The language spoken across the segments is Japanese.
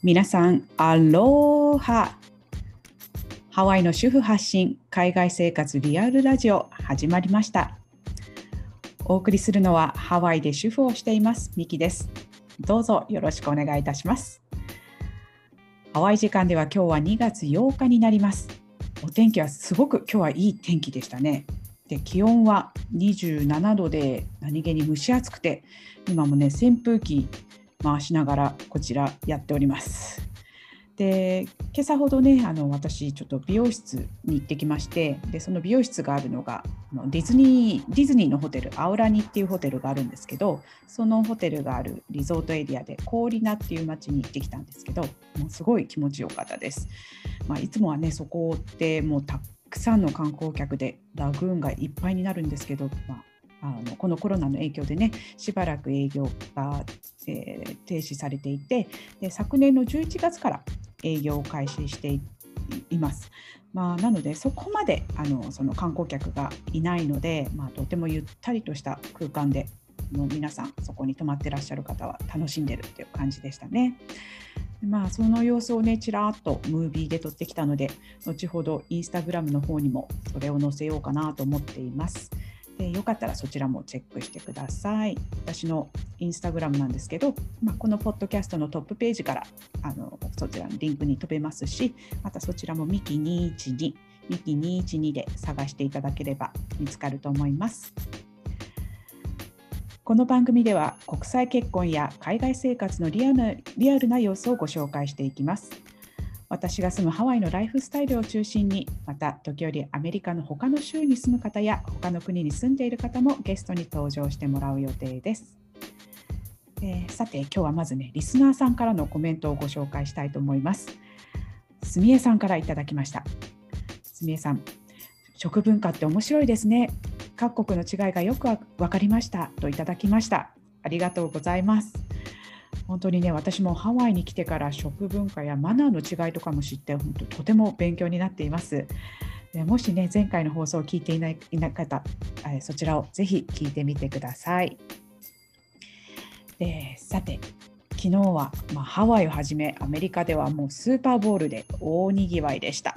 皆さん、アローハハワイの主婦発信海外生活リアルラジオ始まりました。お送りするのはハワイで主婦をしていますミキです。どうぞよろしくお願いいたします。ハワイ時間では今日は2月8日になります。お天気はすごく今日はいい天気でしたね。で気温は27度で何気に蒸し暑くて今もね扇風機回しながらこちらやっております。で今朝ほどねあの私ちょっと美容室に行ってきましてでその美容室があるのがあのディズニーディズニーのホテルアウラニっていうホテルがあるんですけどそのホテルがあるリゾートエリアでコーリナっていう街に行ってきたんですけどもうすごい気持ちよかったです。まあ、いつもはねそこってもうたくさんの観光客でラグーンがいっぱいになるんですけど、まあ、あのこのコロナの影響でねしばらく営業が、えー、停止されていてで昨年の11月から営業を開始しています。まあ、なのでそこまであのその観光客がいないので、まあ、とてもゆったりとした空間でもう皆さんそこに泊まってらっしゃる方は楽しんでるっていう感じでしたね。まあ、その様子をねちらっとムービーで撮ってきたので後ほどインスタグラムの方にもそれを載せようかなと思っています。でよかったらそちらもチェックしてください。私のインスタグラムなんですけど、まあ、このポッドキャストのトップページからあのそちらのリンクに飛べますし、またそちらもミキ212、ミキ212で探していただければ見つかると思います。この番組では国際結婚や海外生活のリアルリアルな様子をご紹介していきます。私が住むハワイのライフスタイルを中心に、また時折アメリカの他の州に住む方や他の国に住んでいる方もゲストに登場してもらう予定です。えー、さて今日はまずねリスナーさんからのコメントをご紹介したいと思います。すみえさんからいただきました。すみえさん、食文化って面白いですね。各国の違いがよく分かりましたといただきました。ありがとうございます。本当にね、私もハワイに来てから食文化やマナーの違いとかも知って、本当とても勉強になっています。もしね、前回の放送を聞いていないいな方、そちらをぜひ聞いてみてください。でさて、昨日は、まあ、ハワイをはじめアメリカではもうスーパーボールで大にぎわいでした。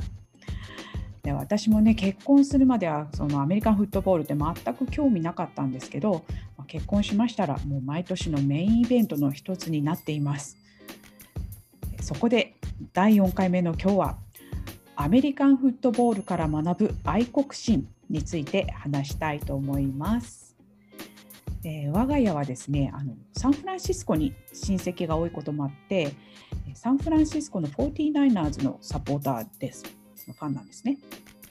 で私もね結婚するまではそのアメリカンフットボールって全く興味なかったんですけど、結婚しましたらもう毎年のメインイベントの一つになっていますそこで第4回目の今日はアメリカンフットボールから学ぶ愛国心について話したいと思います。え我が家はですねあのサンフランシスコに親戚が多いこともあってサンフランシスコの 49ers のサポーターです。ファンなんですね。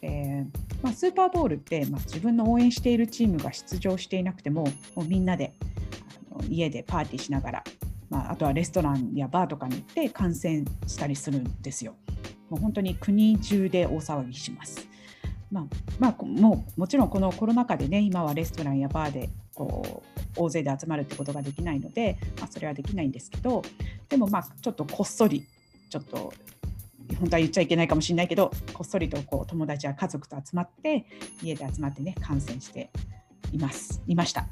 えーまあ、スーパーボールって、まあ、自分の応援しているチームが出場していなくてももうみんなであの家でパーティーしながら、まあ、あとはレストランやバーとかに行って観戦したりするんですよ。もう本当に国中で大騒ぎします。まあまあ、もうもちろんこのコロナ禍でね今はレストランやバーでこう大勢で集まるってことができないので、まあ、それはできないんですけどでもまあちょっとこっそりちょっと本当は言っちゃいけないかもしれないけどこっそりとこう友達や家族と集まって家で集まってね観戦しています。いました。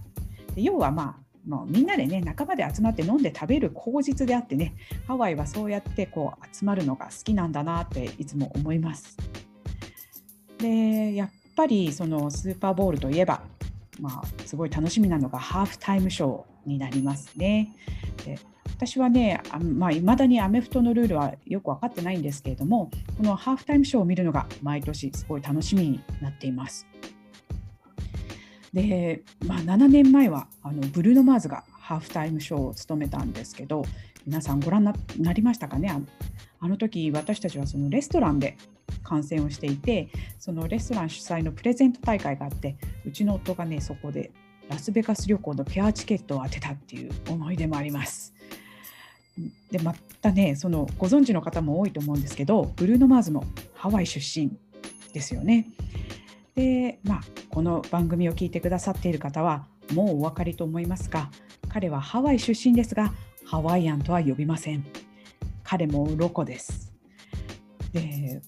で要はまあもうみんなでね仲間で集まって飲んで食べる口実であってねハワイはそうやってこう集まるのが好きなんだなっていつも思います。でやっぱりそのスーパーボールといえばまあすごい楽しみなのがハーフタイムショーになりますね。で私はね、まあ、未だにアメフトのルールはよく分かってないんですけれども、このハーフタイムショーを見るのが毎年すごい楽しみになっています。で、まあ、7年前はあのブルーノ・マーズがハーフタイムショーを務めたんですけど、皆さんご覧になりましたかね？あの時私たちはそのレストランで観戦をしていて、そのレストラン主催のプレゼント大会があって、うちの夫がね、そこでラスベガス旅行のペアチケットを当てたっていう思い出もあります。でまたねそのご存知の方も多いと思うんですけどブルーノ・マーズもハワイ出身ですよね。でまあこの番組を聞いてくださっている方はもうお分かりと思いますが彼はハワイ出身ですがハワイアンとは呼びません。彼もロコです。で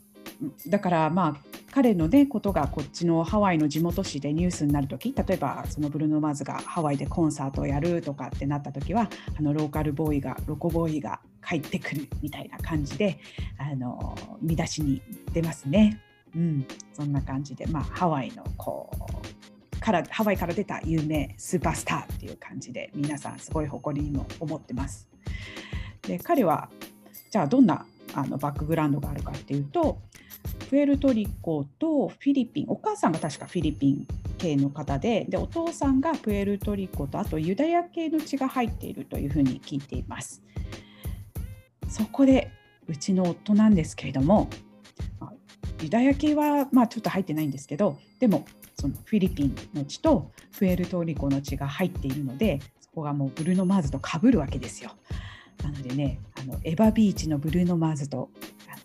だからまあ彼の、ね、ことがこっちのハワイの地元紙でニュースになるとき例えばそのブルーノ・マーズがハワイでコンサートをやるとかってなったときはあのローカルボーイがロコボーイが帰ってくるみたいな感じであの見出しに出ますね。うん、そんな感じで、まあ、ハワイのこうからハワイから出た有名スーパースターっていう感じで皆さんすごい誇りにも思ってます。で彼はじゃあどんなあのバックグラウンドがあるかっていうとプエルトリコとフィリピンお母さんが確かフィリピン系の方ででお父さんがプエルトリコとあとユダヤ系の血が入っているというふうに聞いています。そこでうちの夫なんですけれどもユダヤ系はまあちょっと入ってないんですけどでもそのフィリピンの血とプエルトリコの血が入っているのでそこがもうブルーノ・マーズとかぶるわけですよ。なのでねあのエヴァビーチのブルーノ・マーズと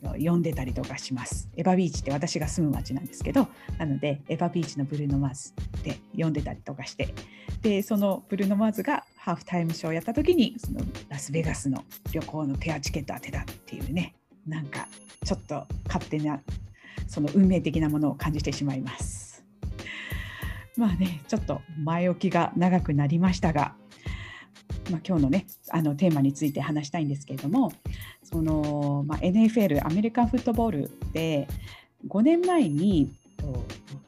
あの呼んでたりとかします。エヴァビーチって私が住む町なんですけどなのでエヴァビーチのブルーノ・マーズで呼んでたりとかしてでそのブルーノ・マーズがハーフタイムショーをやった時にそのラスベガスの旅行のペアチケット当てたっていうねなんかちょっと勝手なその運命的なものを感じてしまいます。まあねちょっと前置きが長くなりましたが、まあ、今日のねあのテーマについて話したいんですけれどもその、まあ、NFL アメリカンフットボールで5年前に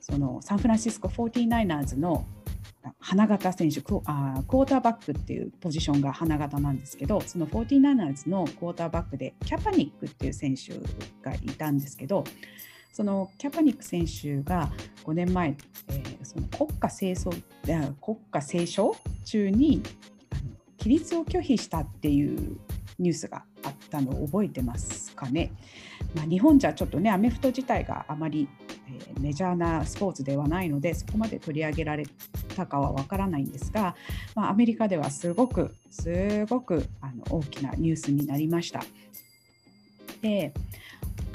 そのサンフランシスコ 49ers の花形選手あクォーターバックっていうポジションが花形なんですけどその 49ers のクォーターバックでキャパニックっていう選手がいたんですけどそのキャパニック選手が5年前、えー、その国家清掃国家斉唱中にあの起立を拒否したっていうニュースがあったのを覚えてますかね。まあ、日本じゃちょっとねアメフト自体があまり、え、メジャーなスポーツではないのでそこまで取り上げられたかはわからないんですが、まあ、アメリカではすごくすごくあの大きなニュースになりました。で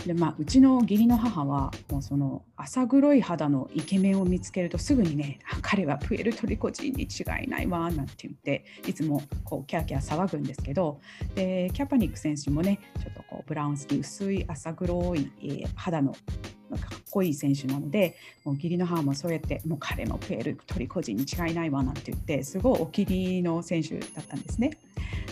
でまあ、うちの義理の母はもうその浅黒い肌のイケメンを見つけるとすぐにね彼はプエルトリコ人に違いないわなんて言っていつもこうキャーキャー騒ぐんですけどでキャパニック選手もねちょっとこうブラウンスキー薄い浅黒い、えー、肌のかっこいい選手なのでもう義理の母もそうやってもう彼もプエルトリコ人に違いないわなんて言ってすごいお気に入りの選手だったんですね。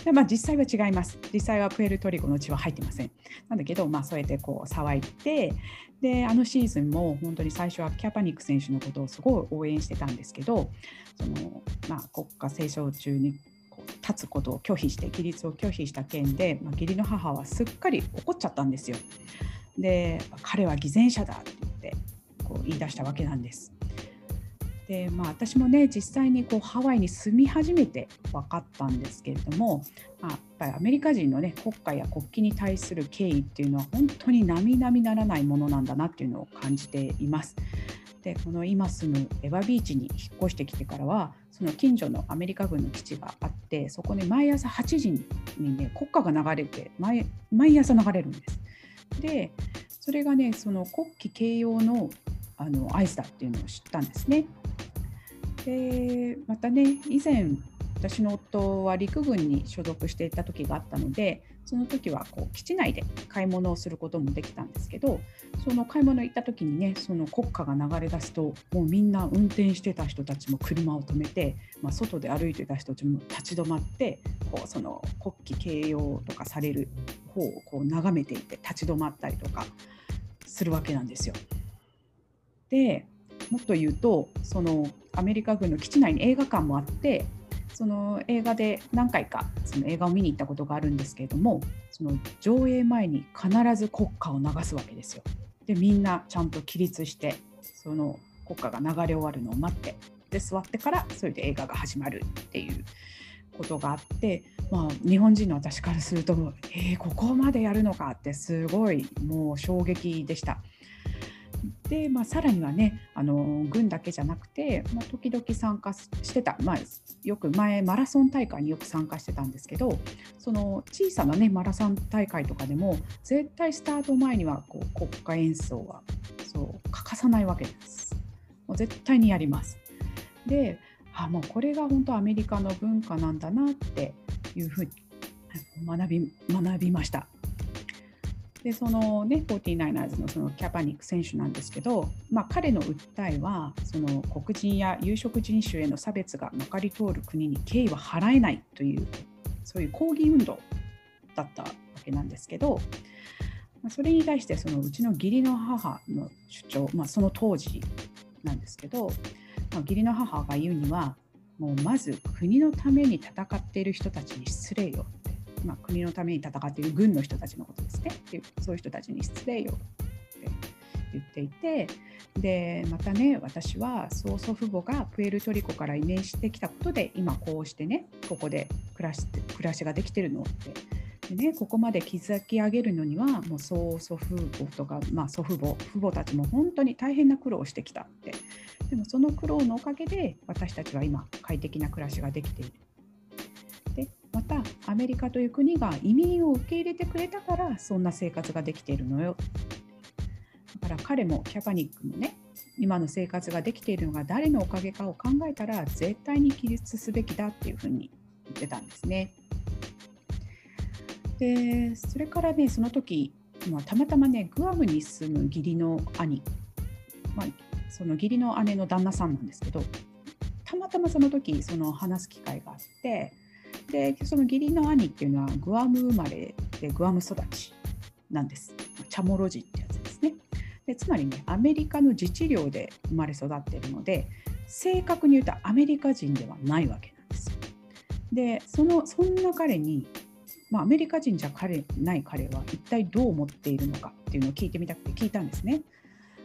でまあ、実際は違います。実際はプエルトリコの血は入ってません。なんだけど、まあ、そうやってこう騒いでであのシーズンも本当に最初はキャパニック選手のことをすごい応援してたんですけどその、まあ、国家斉唱中に立つことを拒否して起立を拒否した件で、まあ、義理の母はすっかり怒っちゃったんですよ。で彼は偽善者だって言ってこう言い出したわけなんです。でまあ、私もね実際にこうハワイに住み始めて分かったんですけれども、まあ、やっぱりアメリカ人の、ね、国家や国旗に対する敬意っていうのは本当に並々ならないものなんだなっていうのを感じています。でこの今住むエヴァビーチに引っ越してきてからはその近所のアメリカ軍の基地があってそこに毎朝8時にね国歌が流れて毎毎朝流れるんです。でそれがねその国旗掲揚のあの合図だっていうのを知ったんですね。でまたね以前私の夫は陸軍に所属していた時があったのでその時はこう基地内で買い物をすることもできたんですけどその買い物行った時にねその国歌が流れ出すともうみんな運転してた人たちも車を止めて、まあ、外で歩いてた人たちも立ち止まってこうその国旗掲揚とかされる方をこう眺めていて立ち止まったりとかするわけなんですよ。でもっと言うとそのアメリカ軍の基地内に映画館もあってその映画で何回かその映画を見に行ったことがあるんですけれどもその上映前に必ず国歌を流すわけですよ。でみんなちゃんと起立してその国歌が流れ終わるのを待ってで座ってからそれで映画が始まるっていうことがあって、まあ、日本人の私からするとえー、ここまでやるのかってすごいもう衝撃でした。で、まあ、さらにはねあの軍だけじゃなくて、まあ、時々参加してた、まあ、よく前マラソン大会によく参加してたんですけどその小さな、ね、マラソン大会とかでも絶対スタート前にはこう国歌演奏はそう欠かさないわけです。もう絶対にやります。であもうこれが本当アメリカの文化なんだなっていうふうに学び学びました。でそのね 49ers のそのキャパニック選手なんですけど、まあ、彼の訴えはその黒人や有色人種への差別がまかり通る国に敬意は払えないというそういう抗議運動だったわけなんですけど、まあ、それに対してそのうちの義理の母の主張、まあ、その当時なんですけど、まあ、義理の母が言うにはもうまず国のために戦っている人たちに失礼よ。まあ、国のために戦っている軍の人たちのことですね。っていうそういう人たちに失礼よって言っていてでまたね私は曽祖父母がプエルトリコから移民してきたことで今こうしてねここで暮らし暮らしができてるのって。でね、ここまで築き上げるのにはもう曽祖父母とか、まあ、祖父母父母たちも本当に大変な苦労をしてきたって。でもその苦労のおかげで私たちは今快適な暮らしができている。またアメリカという国が移民を受け入れてくれたからそんな生活ができているのよだから彼もキャパニックもね今の生活ができているのが誰のおかげかを考えたら絶対に起立すべきだっていうふうに言ってたんですね。でそれからねその時、まあ、たまたまねグアムに住む義理の兄、まあ、その義理の姉の旦那さんなんですけどたまたまその時その話す機会があってでその義理の兄っていうのはグアム生まれでグアム育ちなんです。チャモロジってやつですね。でつまりねアメリカの自治領で生まれ育っているので正確に言うとアメリカ人ではないわけなんです。でそのそんな彼に、まあ、アメリカ人じゃ彼ない彼は一体どう思っているのかっていうのを聞いてみたくて聞いたんですね。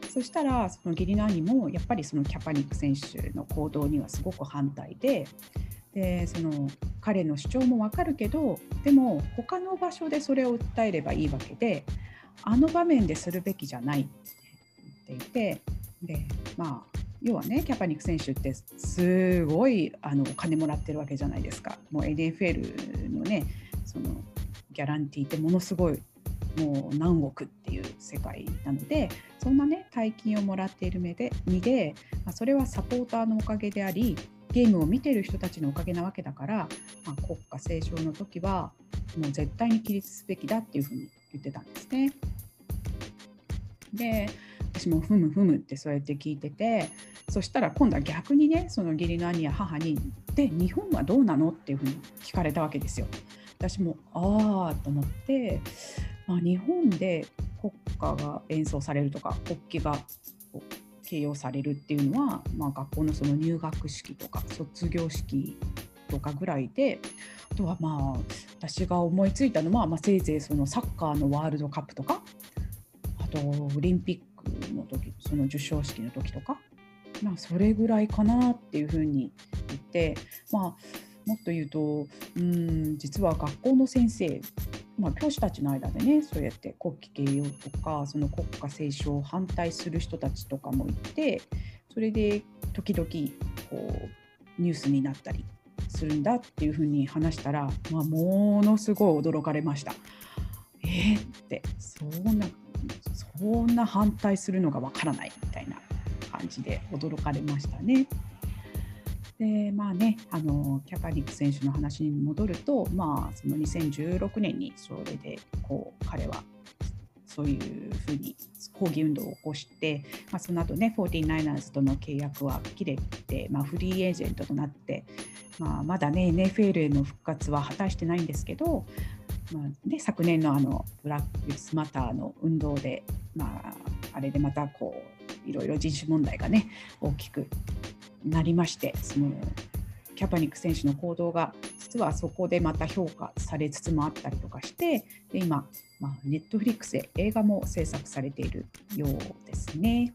そしたらその義理の兄もやっぱりそのキャパニック選手の行動にはすごく反対ででその彼の主張もわかるけどでも他の場所でそれを訴えればいいわけであの場面でするべきじゃないって言っていてでまあ要はねキャパニック選手ってすごいあのお金もらってるわけじゃないですか。もう NFL のねそのギャランティーってものすごいもう何億っていう世界なのでそんなね大金をもらっている目で身で、まあ、それはサポーターのおかげでありゲームを見てる人たちのおかげなわけだから、まあ、国家斉唱の時はもう絶対に起立すべきだっていうふうに言ってたんですね。で私もふむふむってそうやって聞いててそしたら今度は逆にねその義理の兄や母に「で日本はどうなの?」っていうふうに聞かれたわけですよ。私もああと思って、まあ、日本で国歌が演奏されるとか国旗が形容されるっていうのは、まあ、学校のその入学式とか卒業式とかぐらいであとはまあ私が思いついたのは、まあ、せいぜいそのサッカーのワールドカップとかあとオリンピックの時その授賞式の時とか、まあ、それぐらいかなっていうふうに言って、まあ、もっと言うとうん実は学校の先生まあ、教師たちの間でねそうやって国旗掲揚とかその国家斉唱を反対する人たちとかもいてそれで時々こうニュースになったりするんだっていうふうに話したら、まあ、ものすごい驚かれました。えー、ってそんなそんな反対するのがわからないみたいな感じで驚かれましたね。でまあね、あのキャパリック選手の話に戻ると、まあ、その2016年にそれでこう彼はそういうふうに抗議運動を起こして、まあ、その後ね 49ers との契約は切れて、まあ、フリーエージェントとなって、まあ、まだね NFL への復活は果たしてないんですけど、まあね、昨年のあのブラック・スマターの運動で、まあ、あれでまたこういろいろ人種問題がね大きくなりましてそのキャパニック選手の行動が実はそこでまた評価されつつもあったりとかしてで今、まあ、ネットフリックスで映画も制作されているようですね。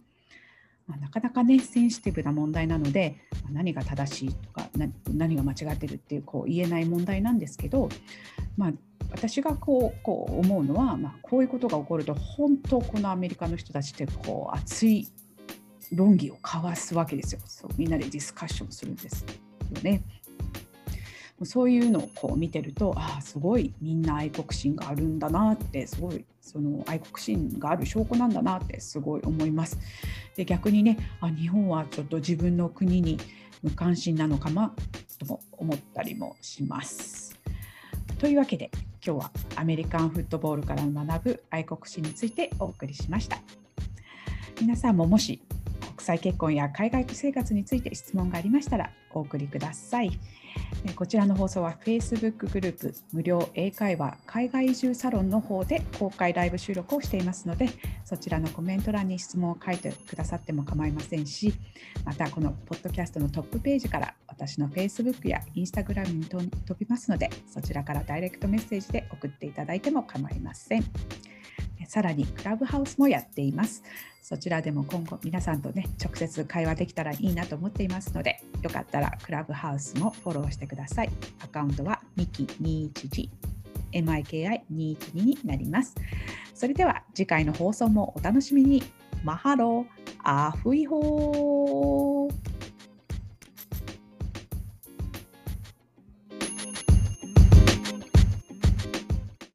まあ、なかなかねセンシティブな問題なので、ま、何が正しいとか何が間違ってるっていうこう言えない問題なんですけど、まあ、私がこうこう思うのは、まあ、こういうことが起こると本当このアメリカの人たちってこう熱い論議を交わすわけですよそうみんなでディスカッションするんですよね。そういうのをこう見てるとああすごいみんな愛国心があるんだなってすごいその愛国心がある証拠なんだなってすごい思います。で逆にねあ日本はちょっと自分の国に無関心なのかなとも思ったりもします。というわけで今日はアメリカンフットボールから学ぶ愛国史についてお送りしました皆さんももし国際結婚や海外生活について質問がありましたらお送りくださいこちらの放送は Facebook グループ無料英会話海外移住サロンの方で公開ライブ収録をしていますのでそちらのコメント欄に質問を書いてくださっても構いませんしまたこのポッドキャストのトップページから私の Facebook や Instagram に飛びますのでそちらからダイレクトメッセージで送っていただいても構いません。さらにクラブハウスもやっています。そちらでも今後皆さんとね直接会話できたらいいなと思っていますのでよかったらクラブハウスもフォローしてください。アカウントはミキ211 MIKI212 になります。それでは次回の放送もお楽しみに。マハローアフイホー